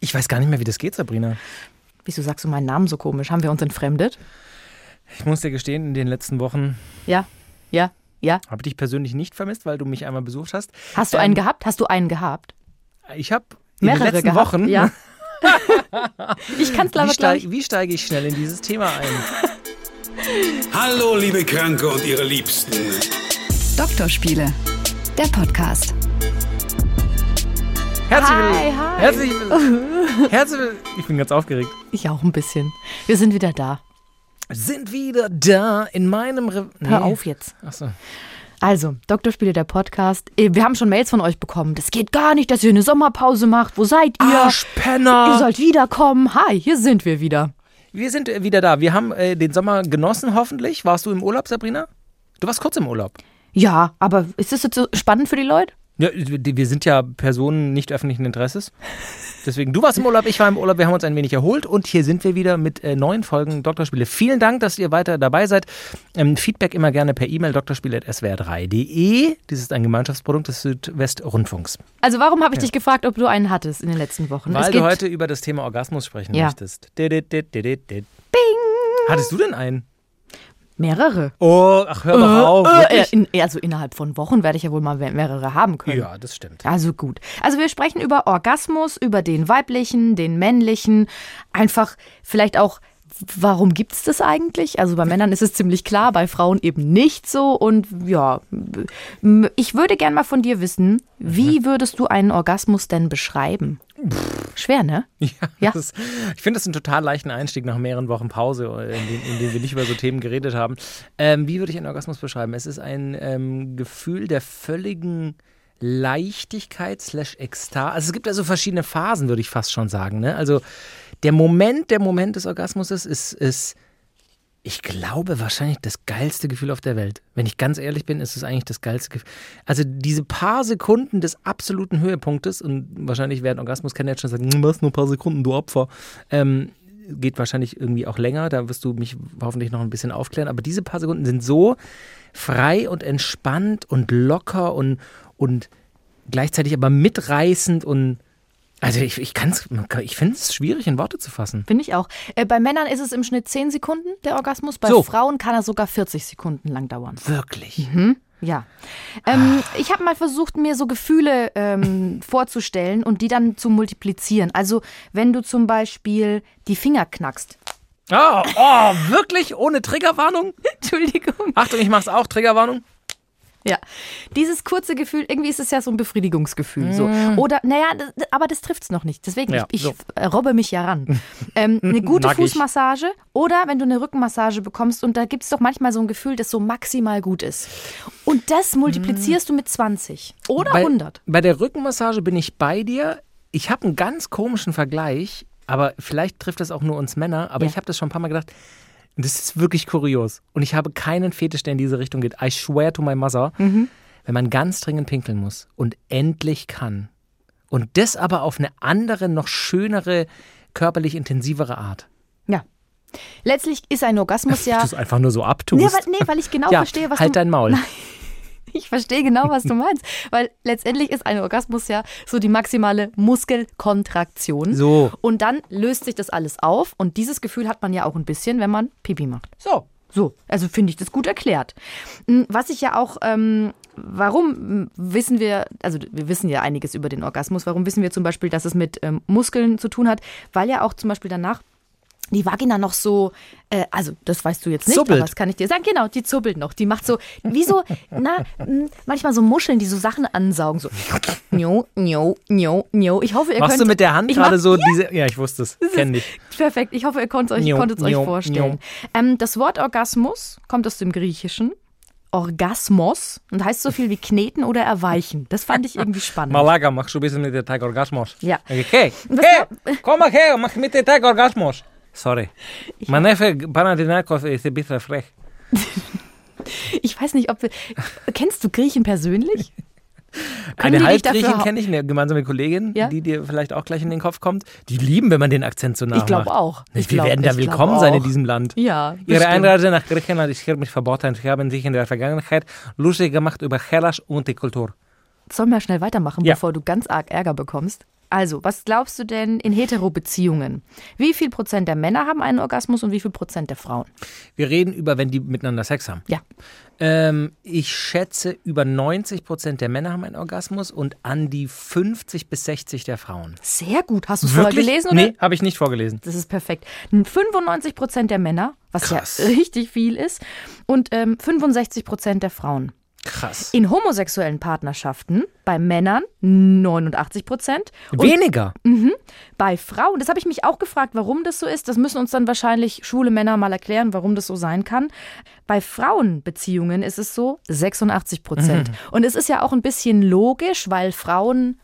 Ich weiß gar nicht mehr, wie das geht, Sabrina. Wieso sagst du meinen Namen so komisch? Haben wir uns entfremdet? Ich muss dir gestehen, in den letzten Wochen Ja, ja, ja. habe ich dich persönlich nicht vermisst, weil du mich einmal besucht hast. Hast du Ähm, einen gehabt? Hast du einen gehabt? Ich habe in den Mehrere letzten gehabt? Wochen. Ja. ich kann es Wie, aber steig, wie steige ich schnell in dieses Thema ein? Hallo, liebe Kranke und ihre Liebsten. Doktorspiele, der Podcast. Herzlich Hi, willkommen. hi. Herzlich willkommen. Herzlich will- Ich bin ganz aufgeregt. Ich auch ein bisschen. Wir sind wieder da. Sind wieder da in meinem. Re Hör auf jetzt. Achso. Also, Doktorspiele, der Podcast. Wir haben schon Mails von euch bekommen. Das geht gar nicht, dass ihr eine Sommerpause macht. Wo seid ihr? Arschpenner! Ihr sollt wiederkommen. Hi, hier sind wir wieder. Wir sind äh, wieder da. Wir haben äh, den Sommer genossen, hoffentlich. Warst du im Urlaub, Sabrina? Du warst kurz im Urlaub. Ja, aber ist das jetzt so spannend für die Leute? Ja, wir sind ja Personen nicht öffentlichen Interesses. Deswegen, du warst im Urlaub, ich war im Urlaub, wir haben uns ein wenig erholt und hier sind wir wieder mit äh, neuen Folgen Doktorspiele. Vielen Dank, dass ihr weiter dabei seid. Ähm, Feedback immer gerne per E-Mail doktorspiele.swr3.de. Dies ist ein Gemeinschaftsprodukt des Südwestrundfunks. Also, warum habe ich dich gefragt, ob du einen hattest in den letzten Wochen? Weil es du heute über das Thema Orgasmus sprechen Ja. möchtest. Dit. Hattest du denn einen? Mehrere. Oh, ach, hör doch auf. Äh, wirklich? in, also innerhalb von Wochen werde ich ja wohl mal mehrere haben können. Ja, das stimmt. Also gut. Also wir sprechen über Orgasmus, über den weiblichen, den männlichen, einfach vielleicht auch, warum gibt es das eigentlich? Also bei Männern ist es ziemlich klar, bei Frauen eben nicht so. Und ja, ich würde gern mal von dir wissen, wie würdest du einen Orgasmus denn beschreiben? Schwer, ne? Ja, Ja. Das, ich finde das einen total leichten Einstieg nach mehreren Wochen Pause, äh, in denen, in denen wir nicht über so Themen geredet haben. Ähm, wie würde ich einen Orgasmus beschreiben? Es ist ein ähm, Gefühl der völligen Leichtigkeit slash Ekstase. Also es gibt also verschiedene Phasen, würde ich fast schon sagen. Ne? Also der Moment, der Moment des Orgasmus ist, ist, ist, ich glaube, wahrscheinlich das geilste Gefühl auf der Welt. Wenn ich ganz ehrlich bin, ist es eigentlich das geilste Gefühl. Also diese paar Sekunden des absoluten Höhepunktes, und wahrscheinlich werden Orgasmus kennen jetzt schon sagen, "Hm, was, nur ein paar Sekunden, du Opfer. Ähm, geht wahrscheinlich irgendwie auch länger, da wirst du mich hoffentlich noch ein bisschen aufklären. Aber diese paar Sekunden sind so frei und entspannt und locker und, und gleichzeitig aber mitreißend und also ich, ich kann's, ich finde es schwierig in Worte zu fassen. Finde ich auch. Äh, bei Männern ist es im Schnitt 10 Sekunden, der Orgasmus. Bei So. Frauen kann er sogar 40 Sekunden lang dauern. Wirklich. Ja. Ähm, ich habe mal versucht, mir so Gefühle ähm, vorzustellen und die dann zu multiplizieren. Also, wenn du zum Beispiel die Finger knackst. Oh, oh, wirklich? Ohne Triggerwarnung? Entschuldigung. Achtung, ich mach's auch, Triggerwarnung. Ja. Dieses kurze Gefühl, irgendwie ist es ja so ein Befriedigungsgefühl. So. Oder, naja, aber das trifft es noch nicht. Deswegen, Mm. Ja, ich, ich so. äh, robbe mich ja ran. Ähm, eine gute. Fußmassage oder wenn du eine Rückenmassage bekommst und da gibt es doch manchmal so ein Gefühl, das so maximal gut ist. Und das multiplizierst du mit 20 oder Mm. bei, 100. Bei der Rückenmassage bin ich bei dir. Ich habe einen ganz komischen Vergleich, aber vielleicht trifft das auch nur uns Männer, aber Ja. ich habe das schon ein paar Mal gedacht. Und Das ist wirklich kurios. Und ich habe keinen Fetisch, der in diese Richtung geht. I swear to my mother. Mhm. Wenn man ganz dringend pinkeln muss und endlich kann. Und das aber auf eine andere, noch schönere, körperlich intensivere Art. Ja. Letztlich ist ein Orgasmus ja. Du es einfach nur so abtust. Nee, weil, nee, weil ich genau ja, verstehe, was halt du dein Maul. Ich verstehe genau, was du meinst. Weil letztendlich ist ein Orgasmus ja so die maximale Muskelkontraktion. So. Und dann löst sich das alles auf. Und dieses Gefühl hat man ja auch ein bisschen, wenn man Pipi macht. So. So, also finde ich das gut erklärt. Mm, Was ich ja auch, ähm, warum wissen wir, also wir wissen ja einiges über den Orgasmus, warum wissen wir zum Beispiel, dass es mit ähm, Muskeln zu tun hat, weil ja auch zum Beispiel danach die Vagina noch so, äh, also das weißt du jetzt nicht, Zubbelt. aber das kann ich dir sagen. Genau, die zubbelt noch. Die macht so, wie so, na, m, manchmal so Muscheln, die so Sachen ansaugen. So, njo, njo, njo, njo. Ich hoffe, ihr Machst könnt... du mit der Hand ich gerade so diese. Ja, ich wusste es. Kenn dich. Perfekt. Ich hoffe, ihr euch, konntet es euch njo, vorstellen. Ähm, das Wort Orgasmus kommt aus dem Griechischen. Orgasmos und heißt so viel wie kneten oder erweichen. Das fand ich irgendwie spannend. Malaga, machst du ein bisschen mit der Tag Orgasmus? Ja. Okay. Hey, komm mal her, mach mit der Tag Orgasmus. Sorry. Mein Neffe Panathinaikos ist ein bisschen frech. Ich weiß nicht, ob wir. Kennst du Griechen persönlich? Können Eine hau- kenne ich, eine gemeinsame Kollegin, Ja? die dir vielleicht auch gleich in den Kopf kommt. Die lieben, wenn man den Akzent so nachmacht. Ich glaube auch. Wir Ich glaub- werden da ich willkommen sein in diesem Land. Ja. Ihre bestimmt. Einreise nach Griechenland ist hiermit verboten. Sie haben sich in der Vergangenheit lustig gemacht über Hellas und die Kultur. Sollen wir schnell weitermachen, Ja. bevor du ganz arg Ärger bekommst? Also, was glaubst du denn in Hetero-Beziehungen? Wie viel Prozent der Männer haben einen Orgasmus und wie viel Prozent der Frauen? Wir reden über, wenn die miteinander Sex haben. Ja. Ähm, ich schätze, über 90 Prozent der Männer haben einen Orgasmus und an die 50 bis 60 der Frauen. Sehr gut. Hast du es vorher gelesen? Oder? Nee, habe ich nicht vorgelesen. Das ist perfekt. 95 Prozent der Männer, was Krass. ja richtig viel ist, und ähm, 65 Prozent der Frauen. Krass. In homosexuellen Partnerschaften bei Männern 89 Prozent. Weniger. bei Frauen, das habe ich mich auch gefragt, warum das so ist. Das müssen uns dann wahrscheinlich schwule Männer mal erklären, warum das so sein kann. Bei Frauenbeziehungen ist es so 86 Prozent. Und es ist ja auch ein bisschen logisch, weil Frauen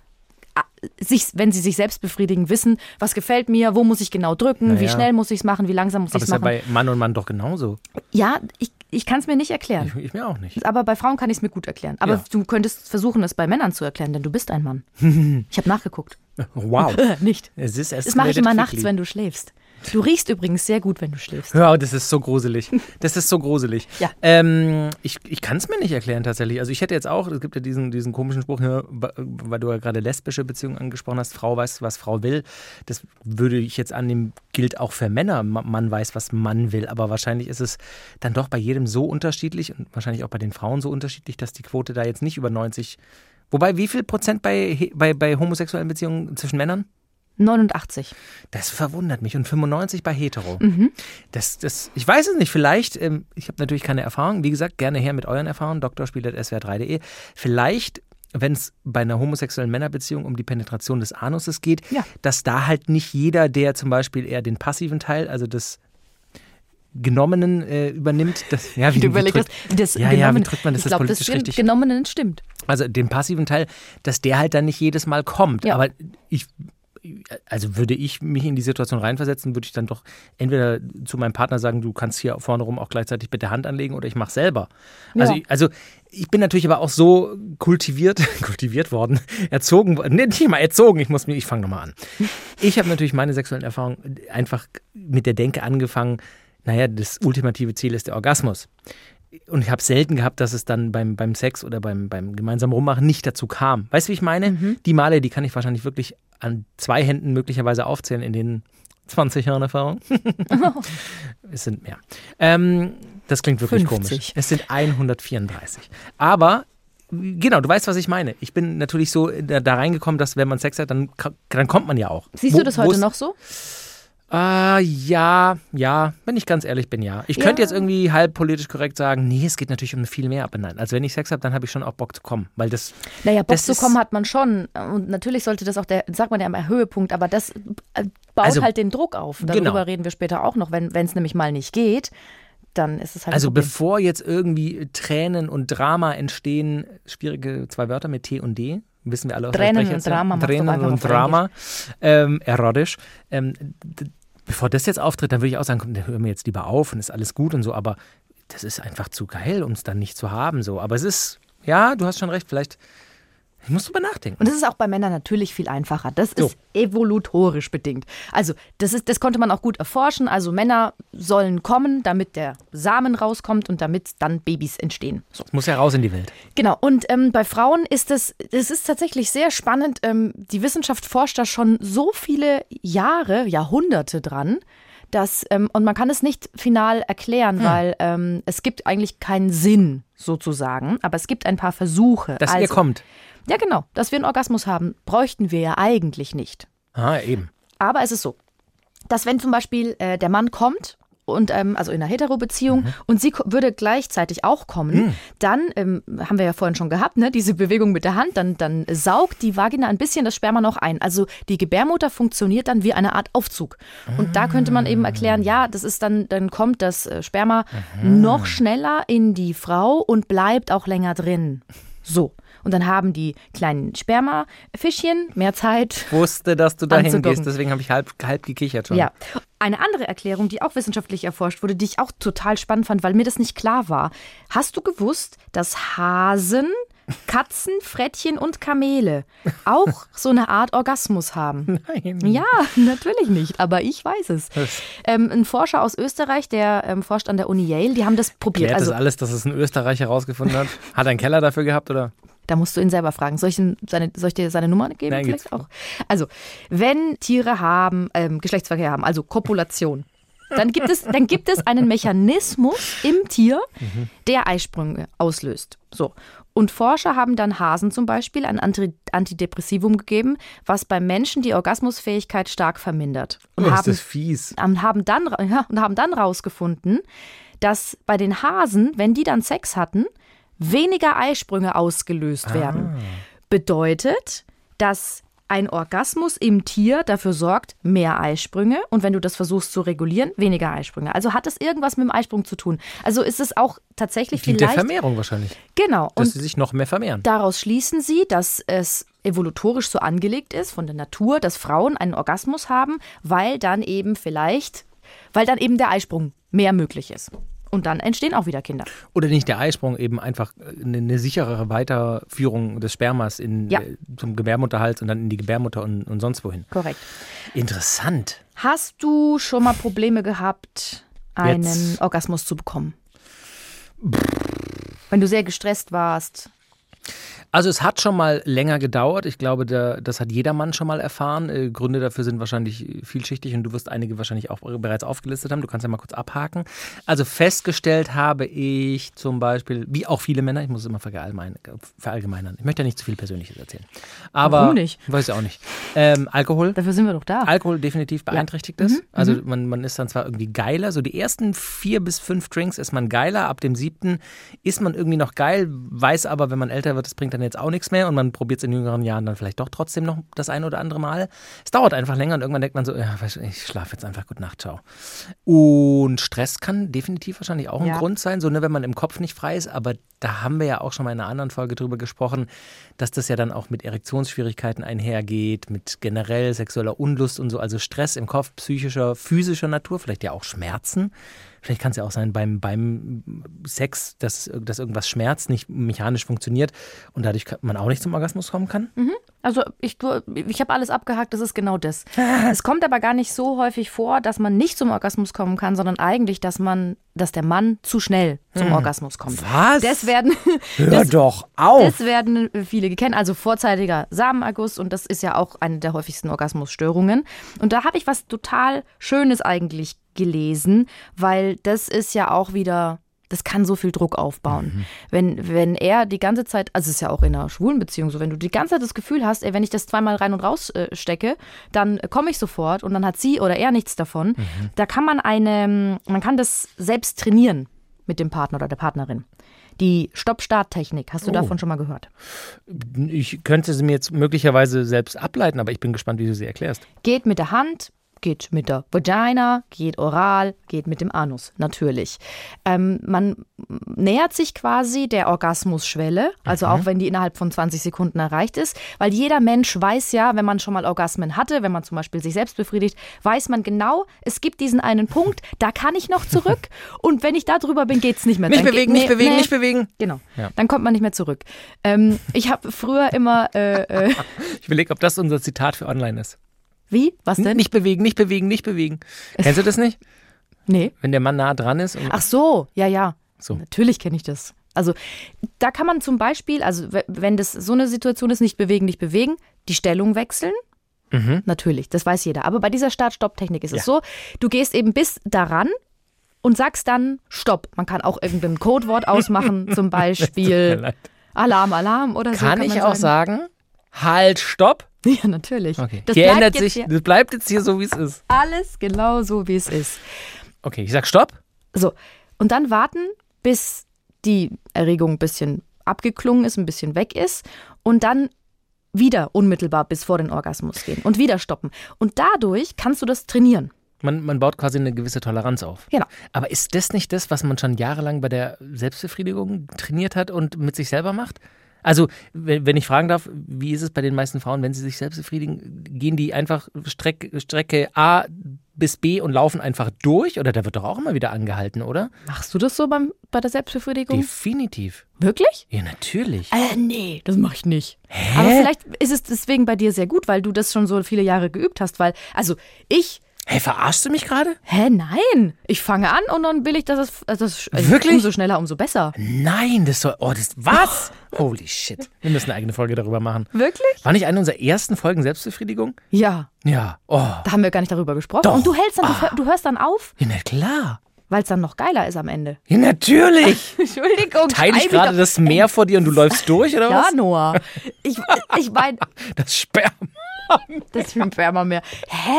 sich, wenn sie sich selbst befriedigen, wissen, was gefällt mir, wo muss ich genau drücken, wie Naja. schnell muss ich es machen, wie langsam muss ich ist es ja machen. bei Mann und Mann doch genauso. Ja, ich, ich kann es mir nicht erklären. Ich, ich mir auch nicht. Aber bei Frauen kann ich es mir gut erklären. Aber Ja. du könntest versuchen, es bei Männern zu erklären, denn du bist ein Mann. ich habe nachgeguckt. Wow. Nicht. Es ist Das mache ich immer quickly. nachts, wenn du schläfst. Du riechst übrigens sehr gut, wenn du schläfst. Auf, das ist so gruselig. Das ist so gruselig. Ja. Ähm, ich ich kann es mir nicht erklären tatsächlich. Also ich hätte jetzt auch, es gibt ja diesen, diesen komischen Spruch, ja, wa- weil du ja gerade lesbische Beziehungen angesprochen hast, Frau weiß, was Frau will. Das würde ich jetzt annehmen, gilt auch für Männer. Ma- Mann weiß, was Mann will. Aber wahrscheinlich ist es dann doch bei jedem so unterschiedlich und wahrscheinlich auch bei den Frauen so unterschiedlich, dass die Quote da jetzt nicht über 90. Wobei, wie viel Prozent bei, bei, bei homosexuellen Beziehungen zwischen Männern? 89. Das verwundert mich. Und 95 bei Hetero. Mhm. Das, das, ich weiß es nicht. Vielleicht, ähm, ich habe natürlich keine Erfahrung. Wie gesagt, gerne her mit euren Erfahrungen. drspiel.swr3.de. Vielleicht, wenn es bei einer homosexuellen Männerbeziehung um die Penetration des Anuses geht, Ja. dass da halt nicht jeder, der zum Beispiel eher den passiven Teil, also des Genommenen äh, übernimmt. Das, ja, wie, Du wie überlegst, drückt- das, das ja, ja, wie drückt man das ich glaub, politisch das richtig? Genommenen stimmt. Also den passiven Teil, dass der halt dann nicht jedes Mal kommt. Ja. Aber ich, also würde ich mich in die Situation reinversetzen, würde ich dann doch entweder zu meinem Partner sagen, du kannst hier vorne rum auch gleichzeitig bitte Hand anlegen oder ich mache selber. Also, Ja. ich, also ich bin natürlich aber auch so kultiviert, kultiviert worden, erzogen, worden- nee, nicht mal erzogen, ich muss mir, ich fange nochmal an. Ich habe natürlich meine sexuellen Erfahrungen einfach mit der Denke angefangen, naja, das ultimative Ziel ist der Orgasmus. Und ich habe selten gehabt, dass es dann beim, beim Sex oder beim, beim gemeinsamen Rummachen nicht dazu kam. Weißt du, wie ich meine? Die Male, die kann ich wahrscheinlich wirklich an zwei Händen möglicherweise aufzählen in den 20 Jahren Erfahrung. es sind mehr. Ähm, das klingt wirklich 50. komisch. Es sind 134. Aber genau, du weißt, was ich meine. Ich bin natürlich so da, da reingekommen, dass wenn man Sex hat, dann, dann kommt man ja auch. Siehst du das wo heute noch so? Ah, ja, ja, wenn ich ganz ehrlich bin, ja. Ich Ja. könnte jetzt irgendwie halb politisch korrekt sagen, nee, es geht natürlich um viel mehr, aber nein. Also wenn ich Sex habe, dann habe ich schon auch Bock zu kommen, weil das, Naja, Bock Das zu kommen hat man schon. Und natürlich sollte das auch der, sagt man ja immer, Höhepunkt, aber das äh, baut Also- halt den Druck auf. Darüber Genau. reden wir später auch noch. Wenn es nämlich mal nicht geht, dann ist es halt also bevor jetzt irgendwie Tränen und Drama entstehen, schwierige zwei Wörter mit T und D, wissen wir alle. aus Tränen und. Drama, Tränen und Drama, ähm, erotisch. Ähm, bevor das jetzt auftritt, dann würde ich auch sagen, komm, dann hör mir jetzt lieber auf und ist alles gut und so, aber das ist einfach zu geil, um es dann nicht zu haben, so. Aber es ist, ja, du hast schon recht, vielleicht, ich muss drüber nachdenken. Und das ist auch bei Männern natürlich viel einfacher. Das So. ist evolutorisch bedingt. Also, das, ist, das konnte man auch gut erforschen. Also, Männer sollen kommen, damit der Samen rauskommt und damit dann Babys entstehen. So. Es muss ja raus in die Welt. Genau, und ähm, bei Frauen ist es, das ist tatsächlich sehr spannend. Ähm, die Wissenschaft forscht da schon so viele Jahre, Jahrhunderte dran, dass, ähm, und man kann es nicht final erklären, Hm. weil ähm, es gibt eigentlich keinen Sinn sozusagen, aber es gibt ein paar Versuche. Dass also, ihr kommt. Ja, genau, dass wir einen Orgasmus haben, bräuchten wir ja eigentlich nicht. Ah, eben. Aber es ist so, dass wenn zum Beispiel äh, der Mann kommt und ähm, also in einer Hetero-Beziehung Mhm. und sie würde gleichzeitig auch kommen, dann ähm, haben wir ja vorhin schon gehabt, ne, diese Bewegung mit der Hand, dann, dann saugt die Vagina ein bisschen das Sperma noch ein. Also die Gebärmutter funktioniert dann wie eine Art Aufzug. Und da könnte man eben erklären, ja, das ist dann, dann kommt das äh, Sperma noch schneller in die Frau und bleibt auch länger drin. So. Und dann haben die kleinen Spermafischchen mehr Zeit, Wusste, dass du dahin gehst, deswegen habe ich halb, halb gekichert schon. ja. Eine andere Erklärung, die auch wissenschaftlich erforscht wurde, die ich auch total spannend fand, weil mir das nicht klar war. Hast du gewusst, dass Hasen, Katzen, Frettchen und Kamele auch so eine Art Orgasmus haben? Nein. Ja, natürlich nicht, aber ich weiß es. Ähm, ein Forscher aus Österreich, der ähm, forscht an der Uni Yale, die haben das probiert. Klärt Also das alles, dass es ein Österreicher rausgefunden hat? Hat er einen Keller dafür gehabt oder? Da musst du ihn selber fragen. Soll ich, seine, soll ich dir seine Nummer geben? Nein, vielleicht auch. Also, wenn Tiere haben, ähm, Geschlechtsverkehr haben, also Kopulation, dann gibt es, dann gibt es einen Mechanismus im Tier, der Eisprünge auslöst. So. Und Forscher haben dann Hasen zum Beispiel ein Anti Antidepressivum gegeben, was beim Menschen die Orgasmusfähigkeit stark vermindert. Und Oh, ist haben das fies. haben dann, ja, und haben dann rausgefunden, dass bei den Hasen, wenn die dann Sex hatten, weniger Eisprünge ausgelöst werden. Bedeutet, dass ein Orgasmus im Tier dafür sorgt, mehr Eisprünge und wenn du das versuchst zu regulieren, weniger Eisprünge. Also hat es irgendwas mit dem Eisprung zu tun. Also ist es auch tatsächlich der vielleicht Vermehrung wahrscheinlich. genau Dass und sie sich noch mehr vermehren. Daraus schließen sie, dass es evolutorisch so angelegt ist von der Natur, dass Frauen einen Orgasmus haben, weil dann eben vielleicht, weil dann eben der Eisprung mehr möglich ist. Und dann entstehen auch wieder Kinder. Oder nicht der Eisprung, eben einfach eine, eine sicherere Weiterführung des Spermas in, Ja. äh, zum Gebärmutterhals und dann in die Gebärmutter und, und sonst wohin. Korrekt. Interessant. Hast du schon mal Probleme gehabt, einen Jetzt. Orgasmus zu bekommen? Wenn du sehr gestresst warst. Also es hat schon mal länger gedauert. Ich glaube, da, das hat jedermann schon mal erfahren. Äh, Gründe dafür sind wahrscheinlich vielschichtig und du wirst einige wahrscheinlich auch bereits aufgelistet haben. Du kannst ja mal kurz abhaken. Also festgestellt habe ich zum Beispiel, wie auch viele Männer, ich muss es immer verallgemeinern. Ich möchte ja nicht zu viel Persönliches erzählen. Aber, Warum nicht? Weiß ich auch nicht. Ähm, Alkohol. Dafür sind wir doch da. Alkohol definitiv beeinträchtigt das. Also man, man ist dann zwar irgendwie geiler, so die ersten vier bis fünf Drinks ist man geiler, ab dem siebten ist man irgendwie noch geil, weiß aber, wenn man älter wird, das bringt dann jetzt auch nichts mehr und man probiert es in jüngeren Jahren dann vielleicht doch trotzdem noch das ein oder andere Mal. Es dauert einfach länger und irgendwann denkt man so, ja, ich schlafe jetzt einfach, gute Nacht, ciao. Und Stress kann definitiv wahrscheinlich auch ein Ja. Grund sein, so ne, wenn man im Kopf nicht frei ist, aber da haben wir ja auch schon mal in einer anderen Folge drüber gesprochen, dass das ja dann auch mit Erektionsschwierigkeiten einhergeht, mit generell sexueller Unlust und so, also Stress im Kopf, psychischer, physischer Natur, vielleicht ja auch Schmerzen. Vielleicht kann es ja auch sein beim, beim Sex, dass, dass irgendwas schmerzt, nicht mechanisch funktioniert und dadurch man auch nicht zum Orgasmus kommen kann. Also ich, ich habe alles abgehakt, das ist genau das. es kommt aber gar nicht so häufig vor, dass man nicht zum Orgasmus kommen kann, sondern eigentlich, dass man, dass der Mann zu schnell zum Orgasmus kommt. Was? Das werden, Hör das, doch auf! das werden viele kennen, also vorzeitiger Samenerguss und das ist ja auch eine der häufigsten Orgasmusstörungen. Und da habe ich was total Schönes eigentlich gelesen, weil das ist ja auch wieder, das kann so viel Druck aufbauen. Wenn, wenn er die ganze Zeit, also es ist ja auch in einer schwulen Beziehung so, wenn du die ganze Zeit das Gefühl hast, ey, wenn ich das zweimal rein und raus äh, stecke, dann komme ich sofort und dann hat sie oder er nichts davon. Da kann man eine, man kann das selbst trainieren mit dem Partner oder der Partnerin. Die Stopp-Start-Technik, hast du Oh. davon schon mal gehört? Ich könnte sie mir jetzt möglicherweise selbst ableiten, aber ich bin gespannt, wie du sie erklärst. Geht mit der Hand, geht mit der Vagina, geht oral, geht mit dem Anus, natürlich. Ähm, man nähert sich quasi der Orgasmusschwelle, also auch wenn die innerhalb von 20 Sekunden erreicht ist, weil jeder Mensch weiß ja, wenn man schon mal Orgasmen hatte, wenn man zum Beispiel sich selbst befriedigt, weiß man genau, es gibt diesen einen Punkt, da kann ich noch zurück und wenn ich da drüber bin, geht es nicht mehr. Nicht Dann bewegen, nicht nee, bewegen, nee. nicht bewegen. Genau, Ja. dann kommt man nicht mehr zurück. Ähm, ich habe früher immer, äh, äh, Ich überlege, ob das unser Zitat für online ist. Wie? Was denn? Nicht bewegen, nicht bewegen, nicht bewegen. Kennst du das nicht? Nee. Wenn der Mann nah dran ist und Ach so, ja, ja. So. Natürlich kenne ich das. Also da kann man zum Beispiel, also wenn das so eine Situation ist, nicht bewegen, nicht bewegen, die Stellung wechseln. Natürlich, das weiß jeder. Aber bei dieser Start-Stopp-Technik ist es Mhm. Ja. so, du gehst eben bis daran und sagst dann Stopp. Man kann auch irgendein Codewort ausmachen, zum Beispiel. Alarm, Alarm oder so. kann, ich man auch sagen, halt, stopp. Ja, natürlich. Okay. Das bleibt ändert sich, hier das bleibt jetzt hier so, wie es ist. alles genau so, wie es ist. Okay, ich sag stopp. So, und dann warten, bis die Erregung ein bisschen abgeklungen ist, ein bisschen weg ist und dann wieder unmittelbar bis vor den Orgasmus gehen und wieder stoppen. Und dadurch kannst du das trainieren. Man, man baut quasi eine gewisse Toleranz auf. Genau. Aber ist das nicht das, was man schon jahrelang bei der Selbstbefriedigung trainiert hat und mit sich selber macht? Also, wenn ich fragen darf, wie ist es bei den meisten Frauen, wenn sie sich selbst befriedigen? Gehen die einfach Streck, Strecke A bis B und laufen einfach durch? Oder da wird doch auch immer wieder angehalten, oder? Machst du das so beim, bei der Selbstbefriedigung? Definitiv. Wirklich? Ja, natürlich. Äh, nee, das mache ich nicht. Aber vielleicht ist es deswegen bei dir sehr gut, weil du das schon so viele Jahre geübt hast, weil, also ich Hey, verarschst du mich gerade? Hä, nein. Ich fange an und dann will ich, dass es, dass es Wirklich? umso schneller, umso besser. Nein, das soll. Oh, das. Was? Holy shit. Wir müssen eine eigene Folge darüber machen. Wirklich? War nicht eine unserer ersten Folgen Selbstbefriedigung? Ja. Ja. Oh. Da haben wir gar nicht darüber gesprochen. Doch. Und du hältst dann, du hör- du hörst dann auf, Ja, na klar. weil es dann noch geiler ist am Ende. Ja, natürlich. Entschuldigung. Teile ich gerade das Meer vor dir und du läufst durch, oder Ja, was? Noah. Ich, ich meine, Das Sperma. das Schwimmbärmer mehr. Hä?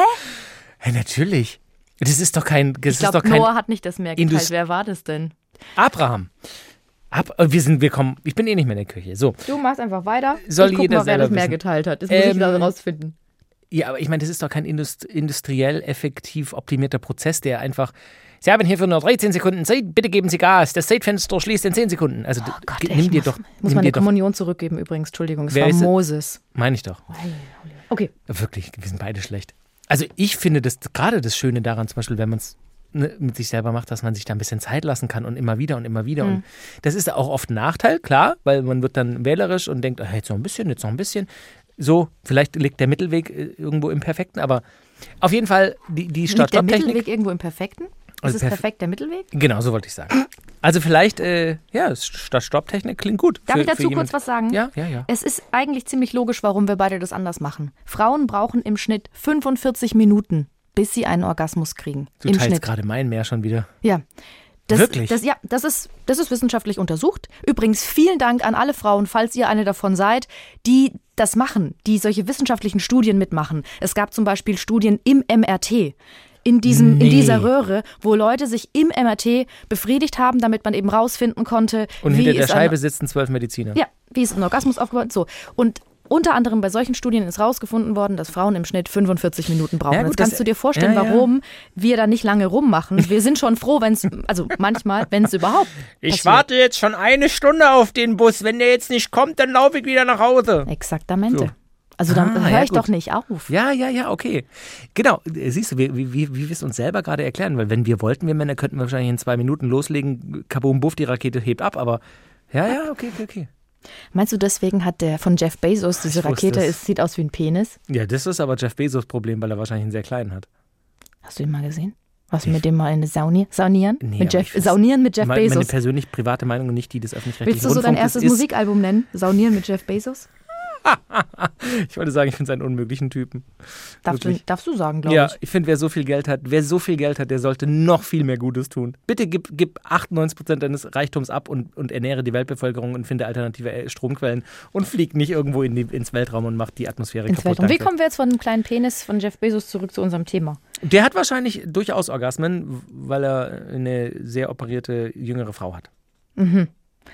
Ja, natürlich. Das ist doch kein. Das Ich glaube. Noah hat nicht das Meer geteilt. Indus- Wer war das denn? Abraham. Ab, äh, wir sind, wir kommen. Ich bin eh nicht mehr in der Küche. So. Du machst einfach weiter. Soll ich guck jeder mal, wer das Meer wissen. geteilt hat. Das muss ich Ähm, dann rausfinden. Ja, aber ich meine, das ist doch kein indust industriell effektiv optimierter Prozess, der einfach. Sie haben hierfür nur 13 Sekunden Zeit, bitte geben Sie Gas. Das Zeitfenster schließt in 10 Sekunden. Also Oh Gott, ey, nimm dir muss, doch. muss nimm meine dir doch Kommunion zurückgeben übrigens. Entschuldigung, es Wer war? Moses. meine ich doch. Okay. Wirklich, wir sind beide schlecht. Also ich finde das gerade das Schöne daran, zum Beispiel, wenn man es ne, mit sich selber macht, dass man sich da ein bisschen Zeit lassen kann und immer wieder und immer wieder. Mhm. Und das ist auch oft ein Nachteil, klar, weil man wird dann wählerisch und denkt, ah, jetzt noch ein bisschen, jetzt noch ein bisschen. So, vielleicht liegt der Mittelweg äh, irgendwo im Perfekten, aber auf jeden Fall die, die Liegt der. Mittelweg irgendwo im Perfekten? Ist Also es perf- perfekt der Mittelweg? Genau, so wollte ich sagen. Also vielleicht, äh, ja, Start-Stopp-Technik klingt gut. Darf für- ich dazu kurz was sagen? Ja, ja, ja. Es ist eigentlich ziemlich logisch, warum wir beide das anders machen. Frauen brauchen im Schnitt 45 Minuten, bis sie einen Orgasmus kriegen. Du Im teilst gerade mein Meer schon wieder. Ja. Das, Wirklich? Das, ja, das ist, das ist wissenschaftlich untersucht. Übrigens, vielen Dank an alle Frauen, falls ihr eine davon seid, die das machen, die solche wissenschaftlichen Studien mitmachen. Es gab zum Beispiel Studien im MRT. In, diesem, Nee. in dieser Röhre, wo Leute sich im MRT befriedigt haben, damit man eben rausfinden konnte, Und wie hinter der ist ein- Scheibe sitzen zwölf Mediziner. ja, wie ist ein Orgasmus aufgebaut? So. Und unter anderem bei solchen Studien ist rausgefunden worden, dass Frauen im Schnitt 45 Minuten brauchen. Ja, gut, Jetzt kannst das- du dir vorstellen, ja, ja. warum wir da nicht lange rummachen. Wir sind schon froh, wenn es, also manchmal, wenn es überhaupt. Ich passiert. warte jetzt schon eine Stunde auf den Bus. Wenn der jetzt nicht kommt, dann laufe ich wieder nach Hause. Exaktamente. So. Also dann Ah, höre ja, ich gut. doch nicht auf. Ja, ja, ja, okay. Genau, äh, siehst du, wie, wie, wie wir es uns selber gerade erklären, weil wenn wir wollten, wir Männer, könnten wir wahrscheinlich in zwei Minuten loslegen, kaboom, buff, die Rakete hebt ab, aber ja, ja, okay, okay, okay. Meinst du, deswegen hat der von Jeff Bezos diese Ich Rakete, es. sieht aus wie ein Penis? Ja, das ist aber Jeff Bezos Problem, weil er wahrscheinlich einen sehr kleinen hat. Hast du ihn mal gesehen? Was mit dem mal eine Sauni saunieren? Nee, mit Jeff, saunieren mit Jeff meine, meine Bezos. persönlich private Meinung und nicht die des öffentlich-rechtlichen Willst du so dein erstes Musikalbum nennen? Saunieren mit Jeff Bezos? Ich wollte sagen, ich finde es einen unmöglichen Typen. Darfst du, darfst du sagen, glaube Ja, ich. ich finde, wer so viel Geld hat, wer so viel Geld hat, der sollte noch viel mehr Gutes tun. Bitte gib, gib 98% deines Reichtums ab und, und ernähre die Weltbevölkerung und finde alternative äh, Stromquellen und flieg nicht irgendwo in die, ins Weltraum und mach die Atmosphäre Ins kaputt. Weltraum. Wie kommen wir jetzt von dem kleinen Penis von Jeff Bezos zurück zu unserem Thema? Der hat wahrscheinlich durchaus Orgasmen, weil er eine sehr operierte jüngere Frau hat.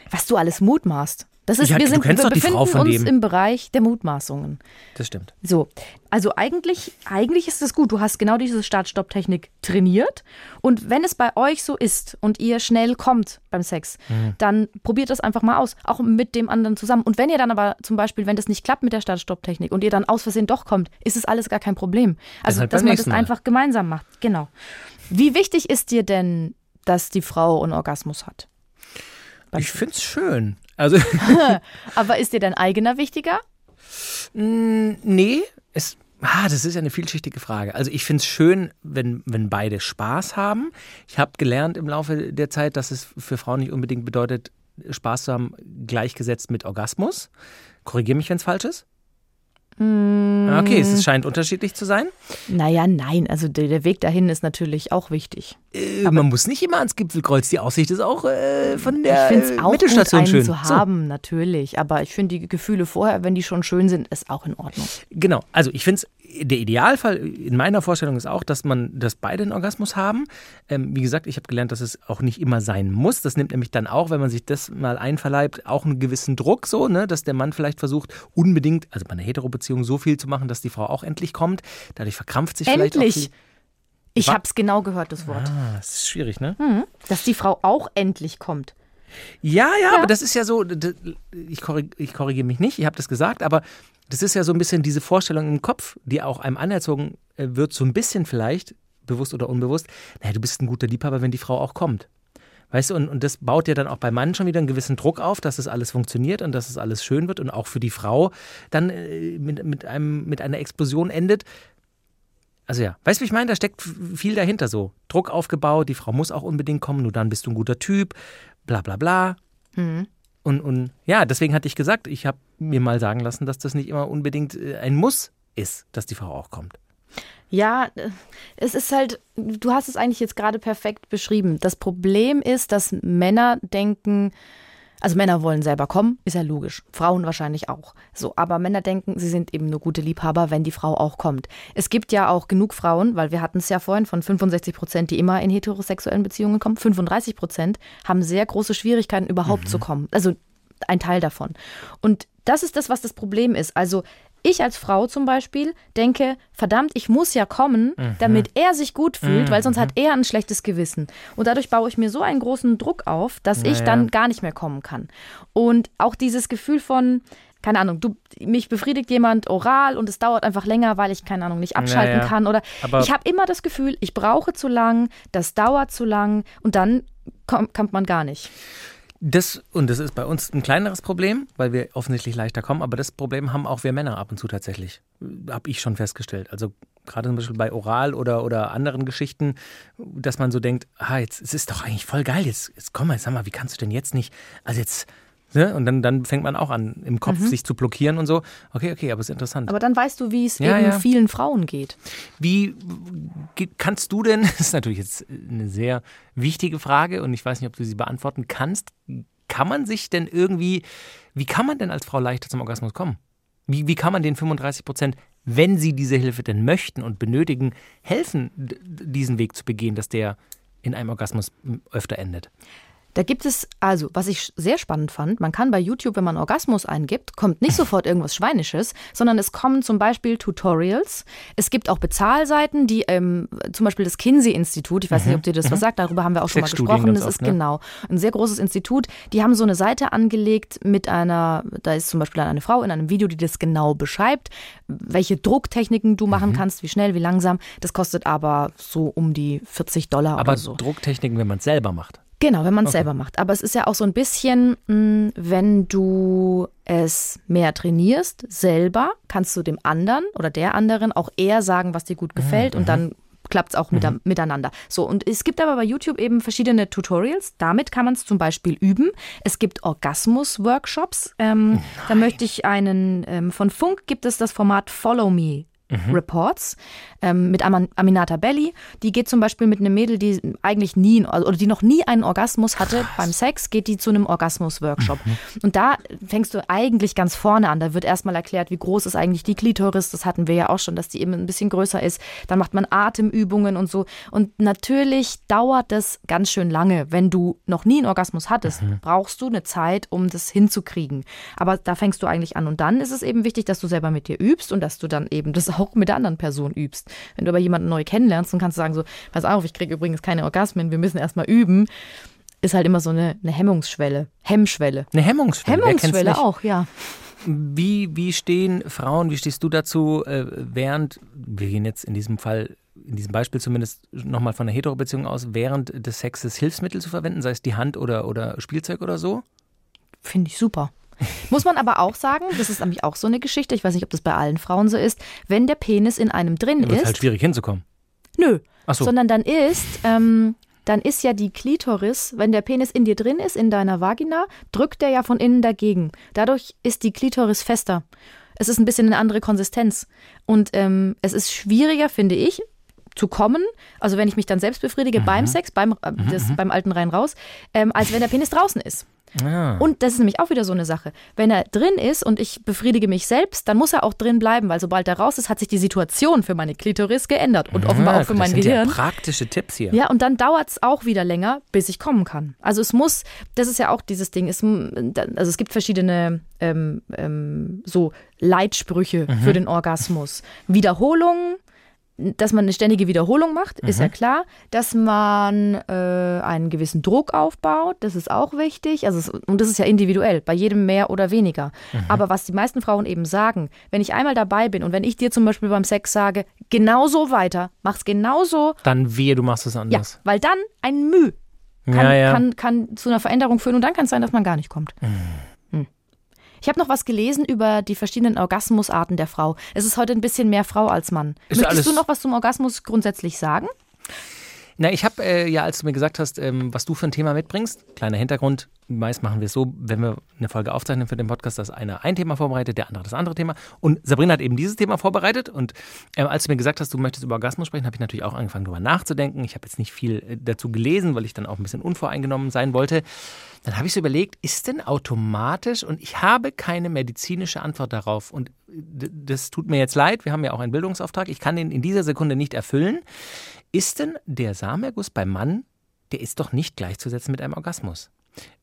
Was du alles mutmaßt. Das ist, Ja, wir du sind, wir befinden uns im Bereich der Mutmaßungen. Das stimmt. So, also eigentlich, eigentlich ist es gut. Du hast genau diese Start-Stopp-Technik trainiert. Und wenn es bei euch so ist und ihr schnell kommt beim Sex, Mhm. dann probiert das einfach mal aus, auch mit dem anderen zusammen. Und wenn ihr dann aber zum Beispiel, wenn das nicht klappt mit der Start-Stopp-Technik und ihr dann aus Versehen doch kommt, ist es alles gar kein Problem. Also, halt dass man das Mal. einfach gemeinsam macht. Genau. Wie wichtig ist dir denn, dass die Frau einen Orgasmus hat? Ich finde es schön. Also, Aber ist dir dein eigener wichtiger? Mm, nee, es, ah, das ist ja eine vielschichtige Frage. Also ich finde es schön, wenn, wenn beide Spaß haben. Ich habe gelernt im Laufe der Zeit, dass es für Frauen nicht unbedingt bedeutet, Spaß zu haben, gleichgesetzt mit Orgasmus. Korrigiere mich, wenn es falsch ist. Mm. Okay, es scheint unterschiedlich zu sein. Naja, nein. Also der, der Weg dahin ist natürlich auch wichtig. Äh, man muss nicht immer ans Gipfelkreuz. Die Aussicht ist auch äh, von der Ich finde es äh, auch gut, Mittelstation einen schön. zu So. haben, natürlich. Aber ich finde die Gefühle vorher, wenn die schon schön sind, ist auch in Ordnung. Genau, also ich finde es, der Idealfall in meiner Vorstellung ist auch, dass man, dass beide einen Orgasmus haben. Ähm, wie gesagt, ich habe gelernt, dass es auch nicht immer sein muss. Das nimmt nämlich dann auch, wenn man sich das mal einverleibt, auch einen gewissen Druck so, ne, dass der Mann vielleicht versucht, unbedingt, also bei einer Hetero-Beziehung so viel zu machen, dass die Frau auch endlich kommt. Dadurch verkrampft sich vielleicht auch Endlich. die. Ich habe es genau gehört, das Wort. Ah, das ist schwierig, ne? Mhm. Dass die Frau auch endlich kommt. Ja, ja, aber das ist ja so, ich, korrig, ich korrigiere mich nicht, ich habe das gesagt, aber das ist ja so ein bisschen diese Vorstellung im Kopf, die auch einem anerzogen äh, wird, so ein bisschen vielleicht, bewusst oder unbewusst, naja, du bist ein guter Liebhaber, wenn die Frau auch kommt. Weißt du, und, und das baut ja dann auch beim Mann schon wieder einen gewissen Druck auf, dass es alles funktioniert und dass es alles schön wird und auch für die Frau dann äh, mit, mit, einem, mit einer Explosion endet. Also ja, weißt du, wie ich meine? Da steckt viel dahinter so. Druck aufgebaut, die Frau muss auch unbedingt kommen, nur dann bist du ein guter Typ, bla bla bla. Mhm. Und, und ja, deswegen hatte ich gesagt, ich habe mir mal sagen lassen, dass das nicht immer unbedingt äh, ein Muss ist, dass die Frau auch kommt. Ja, äh, es ist halt, du hast es eigentlich jetzt gerade perfekt beschrieben. Das Problem ist, dass Männer denken, also Männer wollen selber kommen, ist ja logisch. Frauen wahrscheinlich auch. So, aber Männer denken, sie sind eben nur gute Liebhaber, wenn die Frau auch kommt. Es gibt ja auch genug Frauen, weil wir hatten es ja vorhin von 65 Prozent, die immer in heterosexuellen Beziehungen kommen. 35 Prozent haben sehr große Schwierigkeiten, überhaupt zu kommen. Also ein Teil davon. Und das ist das, was das Problem ist. Also ich als Frau zum Beispiel denke, verdammt, ich muss ja kommen, damit er sich gut fühlt, weil sonst hat er ein schlechtes Gewissen. Und dadurch baue ich mir so einen großen Druck auf, dass ich Naja. dann gar nicht mehr kommen kann. Und auch dieses Gefühl von, keine Ahnung, du, mich befriedigt jemand oral und es dauert einfach länger, weil ich, keine Ahnung, nicht abschalten Naja. kann. Oder Aber- ich habe immer das Gefühl, ich brauche zu lang, das dauert zu lang und dann kommt man gar nicht. Das, und das ist bei uns ein kleineres Problem, weil wir offensichtlich leichter kommen, aber das Problem haben auch wir Männer ab und zu tatsächlich. Habe ich schon festgestellt. Also gerade zum Beispiel bei Oral oder, oder anderen Geschichten, dass man so denkt, ah, jetzt es ist doch eigentlich voll geil, jetzt, jetzt komm mal, sag mal, wie kannst du denn jetzt nicht, also jetzt, ne? Und dann, dann fängt man auch an, im Kopf sich zu blockieren und so. Okay, okay, aber es ist interessant. Aber dann weißt du, wie es Ja, eben ja. vielen Frauen geht. Wie kannst du denn, das ist natürlich jetzt eine sehr wichtige Frage und ich weiß nicht, ob du sie beantworten kannst, kann man sich denn irgendwie, wie kann man denn als Frau leichter zum Orgasmus kommen? Wie, wie kann man den 35 Prozent, wenn sie diese Hilfe denn möchten und benötigen, helfen, diesen Weg zu begehen, dass der in einem Orgasmus öfter endet? Da gibt es, also, was ich sehr spannend fand, man kann bei YouTube, wenn man Orgasmus eingibt, kommt nicht sofort irgendwas Schweinisches, sondern es kommen zum Beispiel Tutorials. Es gibt auch Bezahlseiten, die ähm, zum Beispiel das Kinsey-Institut, ich weiß nicht, ob dir das was sagt, darüber haben wir auch schon mal gesprochen. Das ist ne? genau ein sehr großes Institut. Die haben so eine Seite angelegt mit einer, da ist zum Beispiel eine Frau in einem Video, die das genau beschreibt, welche Drucktechniken du Mhm. machen kannst, wie schnell, wie langsam. Das kostet aber so um die 40 Dollar Aber oder so. Drucktechniken, wenn man es selber macht. Genau, wenn man es selber macht. Aber es ist ja auch so ein bisschen, mh, wenn du es mehr trainierst, selber, kannst du dem anderen oder der anderen auch eher sagen, was dir gut gefällt und dann klappt es auch mit, miteinander. So, und es gibt aber bei YouTube eben verschiedene Tutorials. Damit kann man es zum Beispiel üben. Es gibt Orgasmus-Workshops. Ähm, da möchte ich einen, ähm, von Funk gibt es das Format Follow Me. Reports ähm, mit Aman- Aminata Belli. Die geht zum Beispiel mit einem Mädel, die eigentlich nie also, oder die noch nie einen Orgasmus hatte beim Sex, geht die zu einem Orgasmus-Workshop. Und da fängst du eigentlich ganz vorne an. Da wird erstmal erklärt, wie groß ist eigentlich die Klitoris. Das hatten wir ja auch schon, dass die eben ein bisschen größer ist. Dann macht man Atemübungen und so. Und natürlich dauert das ganz schön lange. Wenn du noch nie einen Orgasmus hattest, brauchst du eine Zeit, um das hinzukriegen. Aber da fängst du eigentlich an. Und dann ist es eben wichtig, dass du selber mit dir übst und dass du dann eben das auch mit der anderen Person übst. Wenn du aber jemanden neu kennenlernst, dann kannst du sagen so, pass auf, ich kriege übrigens keine Orgasmen, wir müssen erstmal üben. Ist halt immer so eine, eine Hemmungsschwelle, Hemmschwelle. Eine Hemmungsschwelle. Hemmungsschwelle auch, ja. Wie, wie stehen Frauen, wie stehst du dazu, äh, während, wir gehen jetzt in diesem Fall, in diesem Beispiel zumindest nochmal von einer Hetero-Beziehung aus, während des Sexes Hilfsmittel zu verwenden, sei es die Hand oder, oder Spielzeug oder so? Finde ich super. Muss man aber auch sagen, das ist nämlich auch so eine Geschichte, ich weiß nicht, ob das bei allen Frauen so ist, wenn der Penis in einem drin wird ist, halt schwierig hinzukommen. nö, Ach so. sondern dann ist, ähm, dann ist ja die Klitoris, wenn der Penis in dir drin ist, in deiner Vagina, drückt der ja von innen dagegen. Dadurch ist die Klitoris fester. Es ist ein bisschen eine andere Konsistenz. Und ähm, es ist schwieriger, finde ich, zu kommen, also wenn ich mich dann selbst befriedige Mhm. beim Sex, beim, äh, das, beim alten rein raus, ähm, als wenn der Penis draußen ist. Ah. Und das ist nämlich auch wieder so eine Sache. Wenn er drin ist und ich befriedige mich selbst, dann muss er auch drin bleiben, weil sobald er raus ist, hat sich die Situation für meine Klitoris geändert und offenbar Ah, auch für das mein sind Gehirn. Ja praktische Tipps hier. Ja, und dann dauert es auch wieder länger, bis ich kommen kann. Also es muss, das ist ja auch dieses Ding, es, also es gibt verschiedene ähm, ähm, so Leitsprüche Mhm. für den Orgasmus. Wiederholung, dass man eine ständige Wiederholung macht, ist Mhm. ja klar. Dass man äh, einen gewissen Druck aufbaut, das ist auch wichtig. Also es, und das ist ja individuell, bei jedem mehr oder weniger. Mhm. Aber was die meisten Frauen eben sagen, wenn ich einmal dabei bin und wenn ich dir zum Beispiel beim Sex sage, genauso weiter, mach's genauso, Dann wehe, du machst es ja, anders. weil dann ein Müh kann, Ja, ja. Kann, kann zu einer Veränderung führen und dann kann es sein, dass man gar nicht kommt. Hm. Ich habe noch was gelesen über die verschiedenen Orgasmusarten der Frau. Es ist heute ein bisschen mehr Frau als Mann. Ist Möchtest du noch was zum Orgasmus grundsätzlich sagen? Na, ich habe äh, ja, als du mir gesagt hast, ähm, was du für ein Thema mitbringst, kleiner Hintergrund, meist machen wir es so, wenn wir eine Folge aufzeichnen für den Podcast, dass einer ein Thema vorbereitet, der andere das andere Thema. Und Sabrina hat eben dieses Thema vorbereitet. Und ähm, als du mir gesagt hast, du möchtest über Orgasmus sprechen, habe ich natürlich auch angefangen, darüber nachzudenken. Ich habe jetzt nicht viel äh, dazu gelesen, weil ich dann auch ein bisschen unvoreingenommen sein wollte. Dann habe ich so überlegt, ist denn automatisch, und ich habe keine medizinische Antwort darauf, und das tut mir jetzt leid, wir haben ja auch einen Bildungsauftrag, ich kann den in dieser Sekunde nicht erfüllen. Ist denn der Samenerguss beim Mann, der ist doch nicht gleichzusetzen mit einem Orgasmus?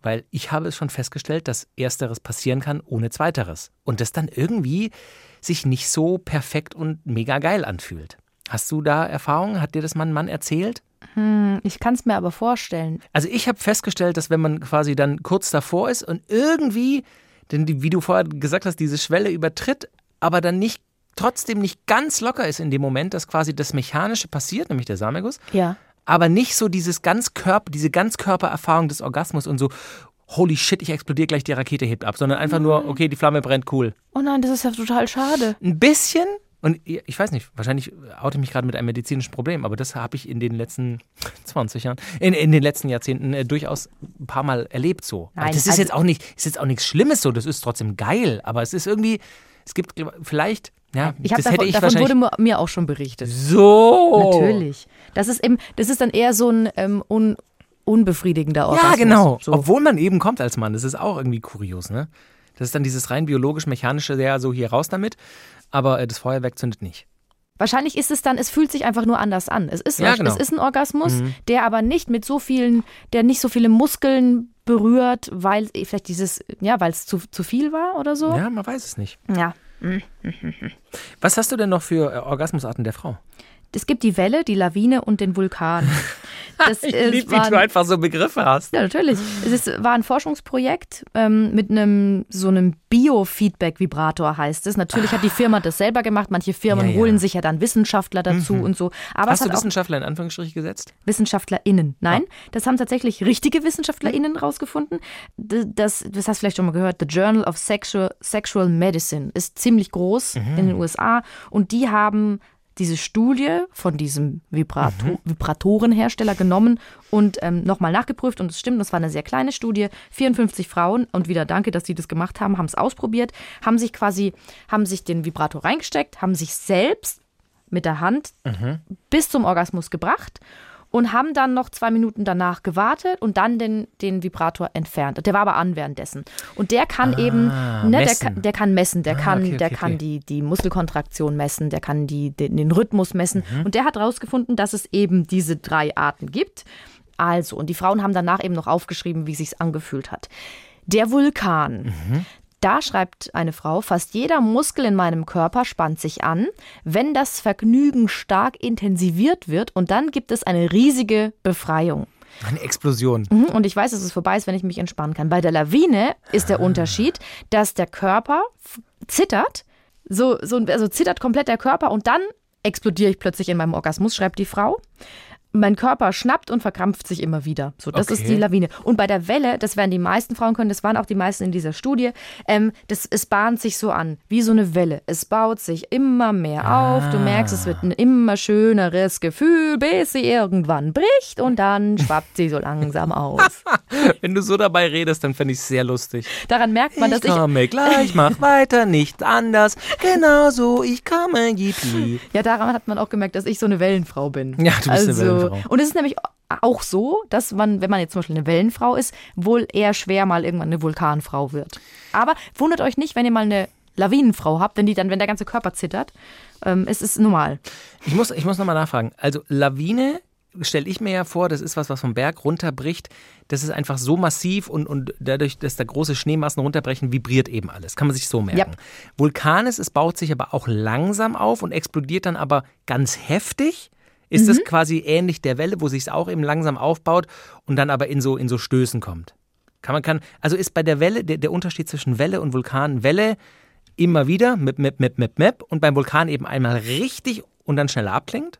Weil ich habe es schon festgestellt, dass Ersteres passieren kann ohne Zweiteres. Und das dann irgendwie sich nicht so perfekt und mega geil anfühlt. Hast du da Erfahrungen? Hat dir das mal ein Mann erzählt? Hm, ich kann es mir aber vorstellen. Also ich habe festgestellt, dass wenn man quasi dann kurz davor ist und irgendwie, denn die, wie du vorher gesagt hast, diese Schwelle übertritt, aber dann nicht trotzdem nicht ganz locker ist in dem Moment, dass quasi das Mechanische passiert, nämlich der Samenerguss, Ja. aber nicht so dieses Ganzkörper, diese Ganzkörpererfahrung des Orgasmus und so, holy shit, ich explodiere gleich, die Rakete hebt ab, sondern einfach nur, okay, die Flamme brennt, cool. Oh nein, das ist ja total schade. Ein bisschen, und ich weiß nicht, wahrscheinlich oute ich mich gerade mit einem medizinischen Problem, aber das habe ich in den letzten 20 Jahren, in, in den letzten Jahrzehnten äh, durchaus ein paar Mal erlebt so. Nein, das ist also- jetzt auch nicht, ist jetzt auch nichts Schlimmes so, das ist trotzdem geil, aber es ist irgendwie, es gibt vielleicht, ja, Ich das davon, hätte ich davon wurde mir- mir auch schon berichtet. so! Natürlich. Das ist eben, das ist dann eher so ein ähm, un, unbefriedigender Orgasmus. Ja, genau. So. Obwohl man eben kommt als Mann. Das ist auch irgendwie kurios, ne? Das ist dann dieses rein biologisch-mechanische, ja, so hier raus damit. Aber äh, das Feuerwerk zündet nicht. Wahrscheinlich ist es dann, es fühlt sich einfach nur anders an. Es ist, Ja, genau. es ist ein Orgasmus, der aber nicht mit so vielen, der nicht so viele Muskeln berührt, weil eh vielleicht dieses, ja, weil es zu, zu viel war oder so. Ja, man weiß es nicht. ja. Was hast du denn noch für äh, Orgasmusarten der Frau? Es gibt die Welle, die Lawine und den Vulkan. Das Ich ist- liebe, wie du einfach so Begriffe hast. Ja, natürlich. Es ist, war ein Forschungsprojekt ähm, mit einem so einem Biofeedback-Vibrator heißt es. Natürlich hat die Firma das selber gemacht. Manche Firmen Ja, ja. holen sich ja dann Wissenschaftler dazu und so. Aber Hast du Wissenschaftler in Anführungsstriche gesetzt? WissenschaftlerInnen. Nein, das haben tatsächlich richtige WissenschaftlerInnen rausgefunden. Das, das hast du vielleicht schon mal gehört. The Journal of Sexual, Sexual Medicine ist ziemlich groß in den USA und die haben diese Studie von diesem Vibrato Vibratorenhersteller genommen und ähm, nochmal nachgeprüft. Und es stimmt, das war eine sehr kleine Studie, 54 Frauen. Und wieder danke, dass sie das gemacht haben, haben es ausprobiert, haben sich quasi, haben sich den Vibrator reingesteckt, haben sich selbst mit der Hand bis zum Orgasmus gebracht und haben dann noch zwei Minuten danach gewartet und dann den, den Vibrator entfernt. Der war aber an währenddessen. Und der kann eben, ne, der, kann, der kann messen, der Ah, kann, okay, okay, der kann okay. die, die Muskelkontraktion messen, der kann die, den, den Rhythmus messen. Mhm. Und der hat herausgefunden, dass es eben diese drei Arten gibt. Also, und die Frauen haben danach eben noch aufgeschrieben, wie sich's angefühlt hat. Der Vulkan. Mhm. Da schreibt eine Frau, fast jeder Muskel in meinem Körper spannt sich an, wenn das Vergnügen stark intensiviert wird und dann gibt es eine riesige Befreiung. Eine Explosion. Mhm, Und ich weiß, dass es vorbei ist, wenn ich mich entspannen kann. Bei der Lawine ist der Unterschied, dass der Körper zittert, so, so, also zittert komplett der Körper und dann explodiere ich plötzlich in meinem Orgasmus, schreibt die Frau. Mein Körper schnappt und verkrampft sich immer wieder. So, das ist Okay. die Lawine. Und bei der Welle, das werden die meisten Frauen können, das waren auch die meisten in dieser Studie, ähm, das, es bahnt sich so an, wie so eine Welle. Es baut sich immer mehr auf. Du merkst, es wird ein immer schöneres Gefühl, bis sie irgendwann bricht und dann schwappt sie so langsam aus. Wenn du so dabei redest, dann fände ich es sehr lustig. Daran merkt man, dass ich ich. komme gleich, mach weiter, nicht anders. Genau so, ich komme, yippie. Ja, daran hat man auch gemerkt, dass ich so eine Wellenfrau bin. Ja, du bist eine Wellenfrau. Und es ist nämlich auch so, dass man, wenn man jetzt zum Beispiel eine Wellenfrau ist, wohl eher schwer mal irgendwann eine Vulkanfrau wird. Aber wundert euch nicht, wenn ihr mal eine Lawinenfrau habt, wenn die dann, wenn der ganze Körper zittert. Ähm, es ist normal. Ich muss, ich muss nochmal nachfragen. Also Lawine stelle ich mir ja vor, das ist was, was vom Berg runterbricht. Das ist einfach so massiv und, und dadurch, dass da große Schneemassen runterbrechen, vibriert eben alles. Kann man sich so merken. Ja. Vulkan ist, es baut sich aber auch langsam auf und explodiert dann aber ganz heftig. Ist das quasi ähnlich der Welle, wo sich es auch eben langsam aufbaut und dann aber in so, in so Stößen kommt? Kann man kann, also ist bei der Welle der, der Unterschied zwischen Welle und Vulkan Welle immer wieder, mip, mip, mip, mip, mip, und beim Vulkan eben einmal richtig und dann schneller abklingt?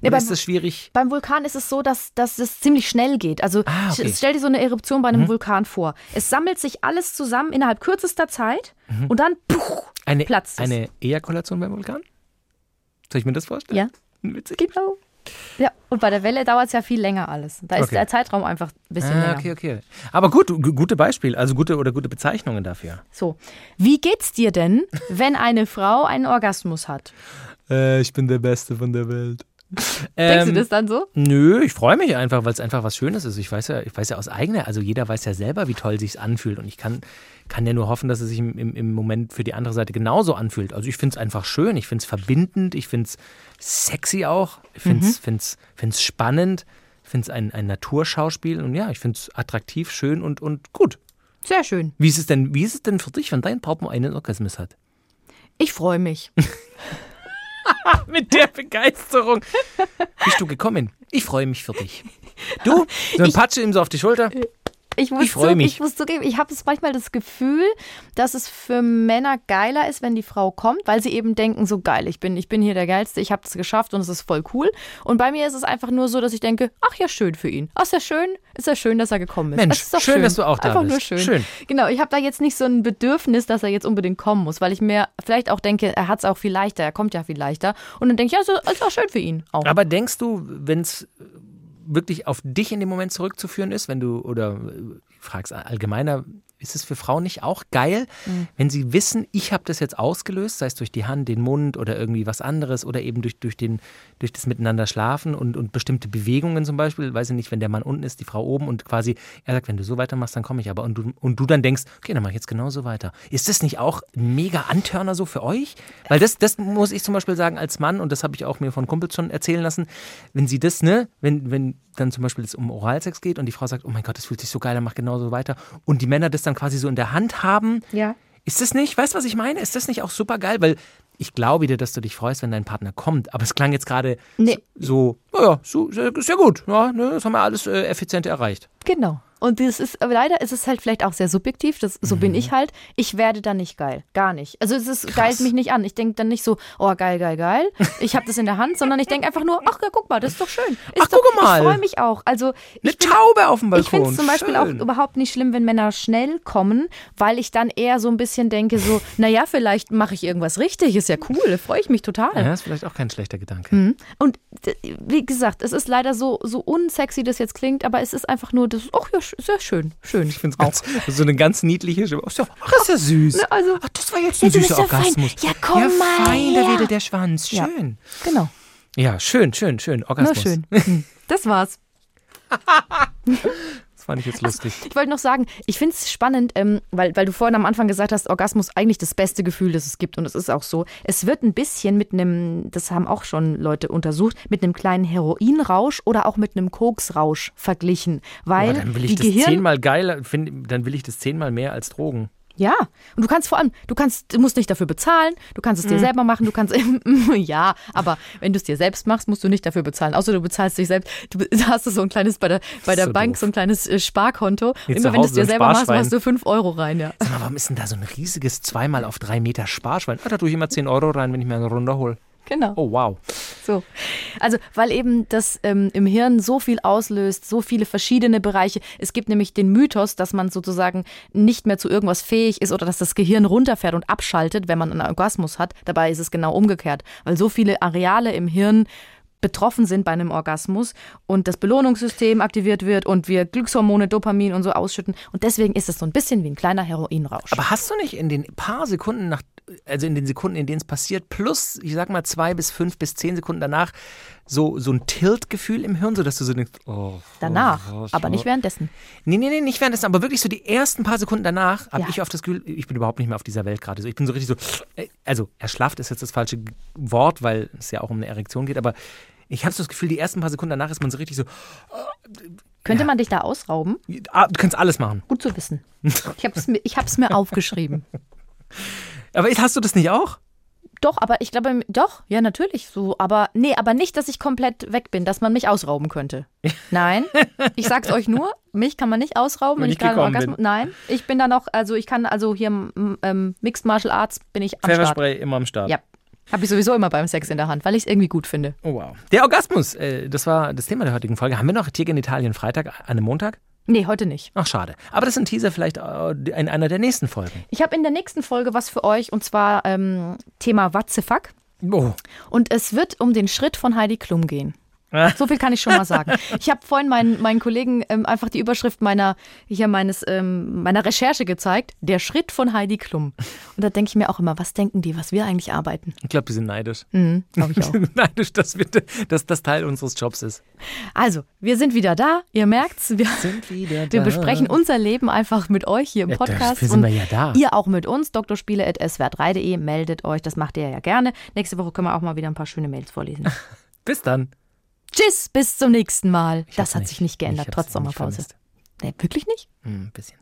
Nee, beim- ist das schwierig? Beim Vulkan ist es so, dass, dass es ziemlich schnell geht. Also Ah, okay. stell dir so eine Eruption bei einem Vulkan vor. Es sammelt sich alles zusammen innerhalb kürzester Zeit und dann puh, Eine, platzt es. eine Ejakulation beim Vulkan? Soll ich mir das vorstellen? Ja. Witzig. Genau. Ja, und bei der Welle dauert es ja viel länger alles. Da ist Okay. der Zeitraum einfach ein bisschen Ah, länger. okay, okay. Aber gut, gu- gute Beispiel, also gute oder gute Bezeichnungen dafür. So, wie geht's dir denn, wenn eine Frau einen Orgasmus hat? Äh, ich bin der Beste von der Welt. Denkst Ähm, du das dann so? Nö, ich freue mich einfach, weil es einfach was Schönes ist. Ich weiß ja, ich weiß ja aus eigener, also jeder weiß ja selber, wie toll sich's anfühlt und ich kann, kann ja nur hoffen, dass es sich im, im, im Moment für die andere Seite genauso anfühlt. Also ich finde es einfach schön, ich finde es verbindend, ich finde es sexy auch, ich finde es find's, find's spannend, ich finde es ein, ein Naturschauspiel und ja, ich finde es attraktiv, schön und, und gut. Sehr schön. Wie ist es denn, wie ist es denn für dich, wenn dein Partner einen Orgasmus hat? Ich freue mich. Mit der Begeisterung bist du gekommen. Ich freue mich für dich. Du, so ein Patsche ihm so auf die Schulter. Ich muss, Ich zu- mich. ich muss zugeben, ich habe manchmal das Gefühl, dass es für Männer geiler ist, wenn die Frau kommt, weil sie eben denken, so geil, ich bin, ich bin hier der Geilste, ich habe es geschafft und es ist voll cool. Und bei mir ist es einfach nur so, dass ich denke, ach ja, schön für ihn. Ach, ist ja schön, ist ja schön, dass er gekommen ist. Mensch, Es ist doch schön, dass du auch da einfach bist. nur schön. Schön. Genau, ich habe da jetzt nicht so ein Bedürfnis, dass er jetzt unbedingt kommen muss, weil ich mir vielleicht auch denke, er hat es auch viel leichter, er kommt ja viel leichter. Und dann denke ich, ja, ist auch schön für ihn auch. Aber denkst du, wenn es wirklich auf dich in dem Moment zurückzuführen ist, wenn du, oder äh, ich frag's allgemeiner, ist es für Frauen nicht auch geil, Mhm. wenn sie wissen, ich habe das jetzt ausgelöst, sei es durch die Hand, den Mund oder irgendwie was anderes oder eben durch, durch, den, durch das Miteinander schlafen und, und bestimmte Bewegungen zum Beispiel, weiß ich nicht, wenn der Mann unten ist, die Frau oben und quasi, er sagt, wenn du so weitermachst, dann komme ich aber und du, und du dann denkst, okay, dann mache ich jetzt genauso weiter. Ist das nicht auch ein mega Antörner so für euch? Weil das, das muss ich zum Beispiel sagen als Mann und das habe ich auch mir von Kumpels schon erzählen lassen, wenn sie das, ne, wenn, wenn dann zum Beispiel es um Oralsex geht und die Frau sagt, oh mein Gott, das fühlt sich so geil, dann mach genauso weiter und die Männer das dann quasi so in der Hand haben, ja. ist das nicht, weißt du, was ich meine? Ist das nicht auch super geil? Weil ich glaube dir, dass du dich freust, wenn dein Partner kommt. Aber es klang jetzt gerade Nee. so, naja, so, sehr, sehr gut. Ja, ne, das haben wir alles äh, effizient erreicht. Genau. Und das ist, leider ist es halt vielleicht auch sehr subjektiv, das, so Mhm. bin ich halt. Ich werde dann nicht geil. Gar nicht. Also es ist, geilt mich nicht an. Ich denke dann nicht so, oh geil, geil, geil. Ich habe das in der Hand, sondern ich denke einfach nur, ach ja, guck mal, das ist doch schön. Ist Ach, doch, guck mal. Ich freue mich auch. Also Eine ich bin, Taube auf dem ich Balkon. finde es zum Beispiel auch Schön. überhaupt nicht schlimm, wenn Männer schnell kommen, weil ich dann eher so ein bisschen denke, so, naja, vielleicht mache ich irgendwas richtig, ist ja cool, freue ich mich total. Ja, ist vielleicht auch kein schlechter Gedanke. Mhm. Und wie gesagt, es ist leider so, so unsexy, das jetzt klingt, aber es ist einfach nur, das, ach ja, sehr schön, schön. Ich finde es ganz, so eine ganz niedliche Stimme. Ach, ist ja süß. Ne, also- ach, das war jetzt Ja, ein süßer ja fein. Orgasmus. Ja, komm ja, mal fein, da wedelt der Schwanz. Ja. Schön. Genau, Ja, schön, schön, schön. Orgasmus. schön. Hm, Das war's. Fand ich jetzt lustig. Ich wollte noch sagen, ich finde es spannend, ähm, weil, weil du vorhin am Anfang gesagt hast, Orgasmus eigentlich das beste Gefühl, das es gibt. Und es ist auch so. Es wird ein bisschen mit einem, das haben auch schon Leute untersucht, mit einem kleinen Heroinrausch oder auch mit einem Koksrausch verglichen. Weil Aber dann will ich die das Gehirn. zehnmal geiler, find, dann will ich das zehnmal mehr als Drogen. Ja, und du kannst vor allem, du kannst, du musst nicht dafür bezahlen, du kannst es dir selber machen, du kannst, ja, aber wenn du es dir selbst machst, musst du nicht dafür bezahlen. Außer du bezahlst dich selbst. Du hast du so ein kleines bei der, bei der so Bank, doof. so ein kleines äh, Sparkonto. Wie Immer wenn du es dir so selber machst, machst du 5 Euro rein, ja. Sag mal, warum ist denn da so ein riesiges zweimal auf drei Meter Sparschwein? Ah, da tue ich immer 10 Euro rein, wenn ich mir eine Runde hole. Genau. Oh, wow. So. Also, weil eben das ähm, im Hirn so viel auslöst, so viele verschiedene Bereiche. Es gibt nämlich den Mythos, dass man sozusagen nicht mehr zu irgendwas fähig ist oder dass das Gehirn runterfährt und abschaltet, wenn man einen Orgasmus hat. Dabei ist es genau umgekehrt, weil so viele Areale im Hirn betroffen sind bei einem Orgasmus und das Belohnungssystem aktiviert wird und wir Glückshormone, Dopamin und so ausschütten. Und deswegen ist es so ein bisschen wie ein kleiner Heroinrausch. Aber hast du nicht in den paar Sekunden nach, also in den Sekunden, in denen es passiert, plus, ich sag mal, zwei bis fünf bis zehn Sekunden danach, so, so ein Tilt-Gefühl im Hirn, sodass du so denkst, oh, Danach, oh, aber nicht währenddessen. Nee, nee, nee, nicht währenddessen, aber wirklich so die ersten paar Sekunden danach habe Ja. ich oft das Gefühl, ich bin überhaupt nicht mehr auf dieser Welt gerade. So, ich bin so richtig so, äh, also erschlafft ist jetzt das falsche Wort, weil es ja auch um eine Erektion geht, aber ich habe so das Gefühl, die ersten paar Sekunden danach ist man so richtig so, Könnte Ja. man dich da ausrauben? ah, du kannst alles machen. Gut zu wissen. Ich habe es mir, ich hab's mir aufgeschrieben. Aber hast du das nicht auch? Doch, aber ich glaube, doch, ja, natürlich so. Aber nee, aber nicht, dass ich komplett weg bin, dass man mich ausrauben könnte. Nein, ich sag's euch nur, mich kann man nicht ausrauben, Wenn wenn ich gerade Orgasmus. bin. Nein, ich bin da noch, also ich kann, also hier ähm, Mixed Martial Arts bin ich am Start. Pfefferspray immer am Start. Ja. Habe ich sowieso immer beim Sex in der Hand, weil ich es irgendwie gut finde. Oh wow. Der Orgasmus, äh, das war das Thema der heutigen Folge. Haben wir noch Tiergenitalien Freitag an einem Montag? Nee, heute nicht. Ach, schade. Aber das ist ein Teaser vielleicht äh, in einer der nächsten Folgen. Ich habe in der nächsten Folge was für euch und zwar ähm, Thema What the fuck. Oh. Und es wird um den Schritt von Heidi Klum gehen. So viel kann ich schon mal sagen. Ich habe vorhin meinen, meinen Kollegen ähm, einfach die Überschrift meiner, hier meines, ähm, meiner Recherche gezeigt. Der Schritt von Heidi Klum. Und da denke ich mir auch immer, was denken die, was wir eigentlich arbeiten? Ich glaube, die sind neidisch. Mhm, Glaube ich auch. Die sind neidisch, dass, wir, dass das Teil unseres Jobs ist. Also, wir sind wieder da. Ihr merkt's. Wir, Sind wieder wir besprechen unser Leben einfach mit euch hier im Ja, Podcast. dafür sind wir ja da. Ihr auch mit uns. Drspiele.swr3.de. Meldet euch. Das macht ihr ja gerne. Nächste Woche können wir auch mal wieder ein paar schöne Mails vorlesen. Bis dann. Tschüss, bis zum nächsten Mal. Ich das hat nicht- sich nicht geändert, trotz nicht Sommerpause. vermisst. Nee, wirklich nicht? Hm, ein bisschen.